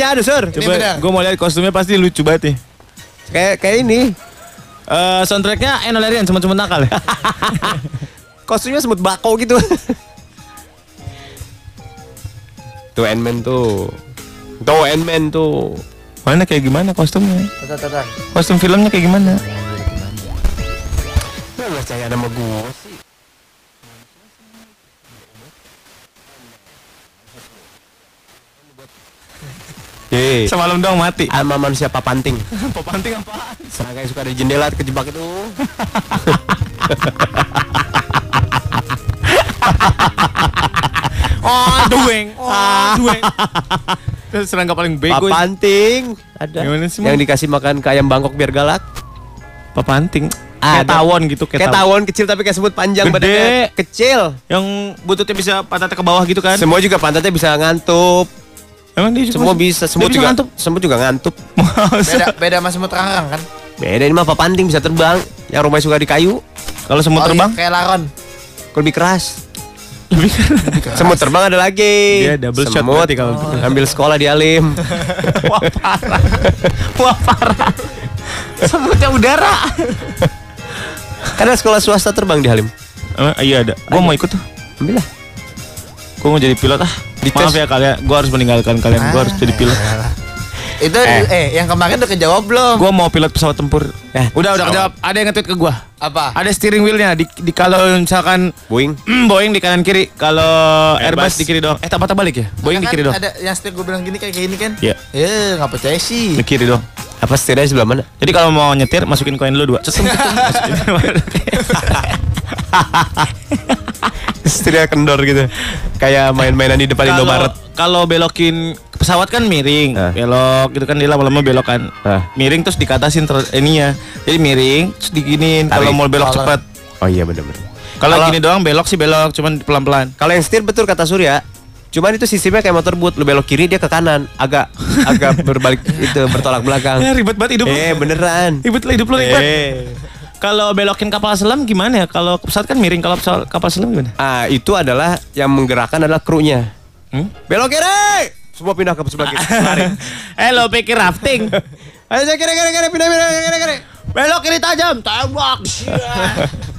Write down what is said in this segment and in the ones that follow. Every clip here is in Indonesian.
makanya ada sur. Coba gue mau lihat kostumnya pasti lucu banget nih. Kayak kayak ini. Eh soundtracknya Eno Lerian semut-semut nakal ya. Kostumnya semut bako gitu. tuh Ant-Man tuh. Tuh Ant-Man tuh. Mana kayak gimana kostumnya? Kostum filmnya kayak gimana? Nggak percaya sama gue sih. Hei, Semalam dong mati. sama manusia papanting. Pepanting apaan? Serangga yang suka ada jendela kejebak itu. Oh, dueng. Oh, dueng. Terus serangga paling bego. Papanting. Ada. Gimana sih, yang Mang? dikasih makan ke ayam Bangkok biar galak. Papanting. Kayak tawon gitu, Kayak kayak tawon. kecil tapi kayak semut panjang Gede. badannya kecil. Yang bututnya bisa pantatnya ke bawah gitu kan? Semua juga pantatnya bisa ngantup. Emang dia Semua bisa, bisa juga ngantuk? semut juga ngantup. Beda beda sama semut rangkang kan? Beda ini mah papanting bisa terbang. Yang rumahnya suka di kayu, Kalau semut Oh, iya, terbang, kayak laron. kalau lebih keras. lebih Semut terbang ada lagi. Dia double shot Semut berarti kalau gitu. ambil sekolah di Alim. Wah parah. Wah parah. Semutnya udara. Karena sekolah swasta terbang di Halim. Emang, iya ada. Gua mau ikut tuh. Ambil lah. Gua mau jadi pilot ah. Dites. Maaf ya kalian, gua harus meninggalkan kalian. Gua harus jadi pilot. Itu Eh. eh. yang kemarin udah kejawab belum? Gua mau pilot pesawat tempur. Eh, Udah, udah kejawab. Ada yang nge-tweet ke gua. Apa? Ada steering wheelnya di, di kalau misalkan Boeing. Boeing di kanan kiri, kalau Airbus. Airbus di kiri doang. Eh, tak balik ya? Boeing di Kan kiri doang. Ada yang setiap gue bilang gini kayak gini kan? Iya. Eh, nggak percaya sih. Di kiri doang. Apa setirnya sebelah mana? Jadi kalau mau nyetir masukin koin dulu dua. Cetung, masukin. setirnya kendor gitu. Kayak main-mainan di depan Kalau- Indomaret. Kalau belokin pesawat kan miring, Ah. belok gitu kan dia lama-lama belok kan. Ah. Miring terus dikatasin ter ininya. Jadi miring terus diginin kalau mau belok cepat. Oh iya bener-bener. Kalau Kalau- gini doang belok sih belok, cuman pelan-pelan. Kalau yang setir betul kata Surya. Cuman itu sistemnya kayak motor boot, lu belok kiri dia ke kanan, agak agak berbalik itu bertolak belakang. Ya ribet banget hidup. Eh beneran. Ribet lah hidup lu ribet. Eh. Kalau belokin kapal selam gimana ya? Kalau pesawat kan miring, kalau pesawat- kapal selam gimana? Ah itu adalah yang menggerakkan adalah krunya. Hmm? Belok kiri. Semua pindah ke sebelah kiri. Eh lo pikir rafting? Ayo kiri kiri kiri pindah pindah kiri kiri. Belok kiri tajam, tembak.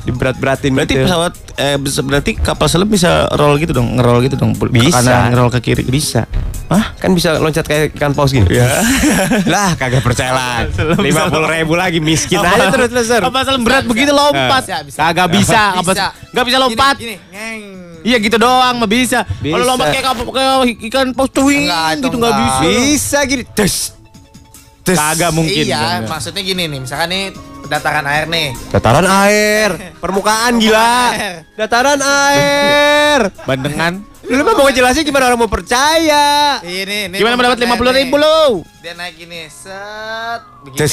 Diberat-beratin Berarti gitu. pesawat eh bisa- berarti kapal selam bisa roll gitu dong, ngerol gitu dong. Ke Bisa. kanan, ngerol ke kiri. bisa. Hah? Kan bisa loncat kayak ikan paus gini. Ya. lah kagak percaya lah. Lima puluh ribu lagi miskin Apa- aja terus terus. Kapal selam berat Bisa, begitu lompat. Bisa, bisa. Kagak bisa. Kapal Bisa. Enggak bisa lompat. Gini, gini. Ngeng. Iya gitu doang mah bisa. Kalau Bisa. lompat kayak kapal kayak ikan paus cuing gitu enggak enggak. bisa. Bisa gini. Tes. Tes. Kagak mungkin. Iya, maksudnya gini nih, misalkan nih dataran air nih. Dataran air, permukaan gila. Dataran air. Bandengan. Lu mah mau ngejelasin gimana orang mau percaya? Ini, ini Gimana mendapat lima puluh ribu lo? Dia naik gini, set, begini.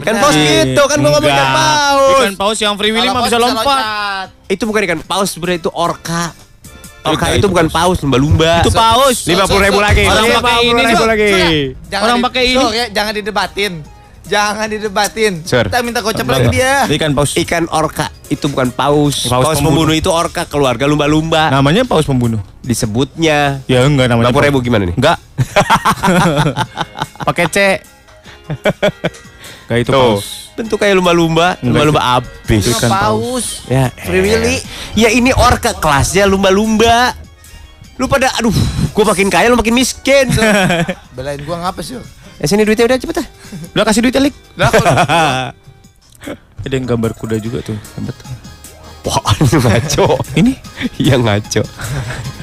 Ikan Benar. paus gitu kan gua ngomong ikan paus. Ikan paus yang free willy mah bisa lompat. Itu bukan ikan paus sebenarnya itu orka. Orka itu itu bukan paus, lumba-lumba. Itu paus. Lima puluh ribu lagi. Orang Lima pakai ini, lagi. Orang pakai ini. Ya, jangan didebatin. Jangan didebatin. Sur. Kita minta kocap lagi dia. Ikan paus. Ikan orka itu bukan paus. Paus Paus, pembunuh. pembunuh. itu orka keluarga lumba-lumba. Namanya paus pembunuh. Disebutnya. Ya enggak namanya. Puluh ribu gimana nih? Enggak. Pakai C. Kayak itu Tuh. paus. Bentuk kayak lumba-lumba. Lumba-lumba abis. Itu Ikan paus. Ya, Free Willy. Ya ini orka kelasnya lumba-lumba. Lu pada aduh, gua makin kaya lu makin miskin. Belain gua ngapa sih? ya sini duitnya udah cepet ah. Udah kasih duit. Lah, kalau- Ada yang gambar kuda juga tuh. Hebat. Wah, ngaco. Ini Iya ngaco.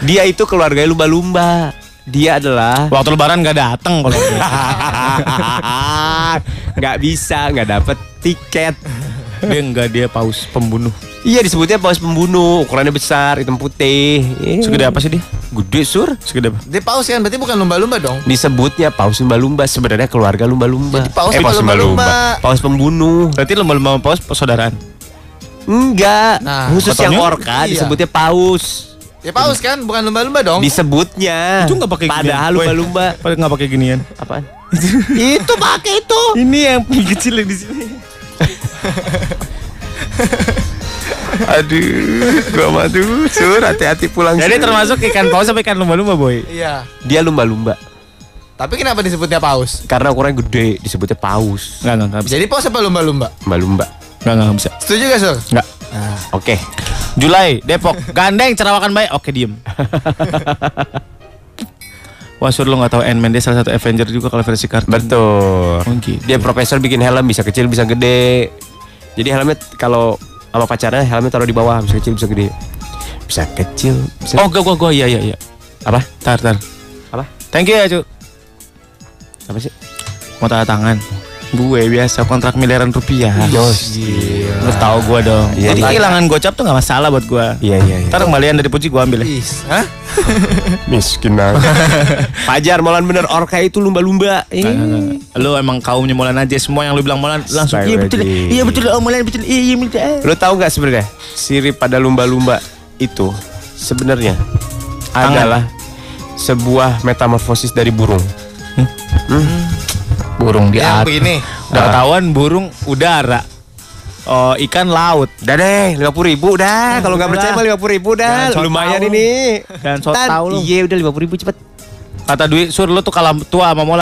Dia itu keluarganya lumba-lumba. Dia adalah waktu lebaran gak datang kalau dia. nggak bisa, nggak dapet tiket. dia enggak dia paus pembunuh. Iya disebutnya paus pembunuh, ukurannya besar, hitam putih. Eh, Segede apa sih dia? Gede sur. Segede apa? Dia paus kan, berarti bukan lumba-lumba dong. Disebutnya paus lumba-lumba, sebenarnya keluarga lumba-lumba. Jadi paus eh, bukan lumba-lumba. Paus pembunuh. Berarti lomba-lomba sama paus persaudaraan. Enggak. Nah, khusus yang orka iya. disebutnya paus. Ya paus kan, bukan lumba-lumba dong. Disebutnya. Itu enggak pakai ginian. Padahal lumba-lumba. Pakai enggak pakai ginian. Apaan? itu pakai itu. Ini yang kecil di sini. Aduh, gua madu. Sur, hati-hati pulang. Jadi Sur. termasuk ikan paus sampai ikan lumba-lumba, boy. Iya. dia lumba-lumba. Tapi kenapa disebutnya paus? Karena ukurannya gede disebutnya paus. Enggak, enggak. Jadi paus apa lumba-lumba? Lumba-lumba. Enggak, enggak, bisa. Setuju gak, Sur? Enggak. Oke. Julai, Depok, gandeng, cerawakan baik. Oke, diem. Wah, Sur lo gak tahu Ant-Man dia salah satu Avenger juga kalau versi kartun. Betul. Oh, gitu. Dia profesor bikin helm bisa kecil bisa gede. Jadi helmnya kalau sama pacarnya helmnya taruh di bawah bisa kecil bisa gede. Bisa kecil. Bisa Oh, gua, gua, gua, iya, iya, iya. apa? Tar, tar. Apa? Thank you ya, cu. Apa sih? Mau tanda tangan. Gue biasa kontrak miliaran rupiah. Yos. Lu tahu gua dong. Iya, Jadi iya. kehilangan gocap tuh gak masalah buat gua. Iya iya iya. Ntar kembalian dari Puji gua ambil ya. Hah? Miskin banget. Fajar Molan bener orka itu lumba-lumba. Nggak, nggak, nggak. Lu emang kaumnya Molan aja semua yang lu bilang Molan langsung iya betul iya betul oh Molan betul iya iya betul Lo tahu nggak sebenarnya sirip pada lumba-lumba itu sebenarnya adalah sebuah metamorfosis dari burung. Burung di atas begini. udah ketahuan burung udara oh ikan laut Udah deh, lima puluh ribu dah. Kalau nggak percaya mah lima puluh ribu dah. Sok Lumayan tahu. ini. Sok Tan, tahu lu. Iya udah lima puluh ribu cepet. kata duit sur lu tuh kalah tua sama Molan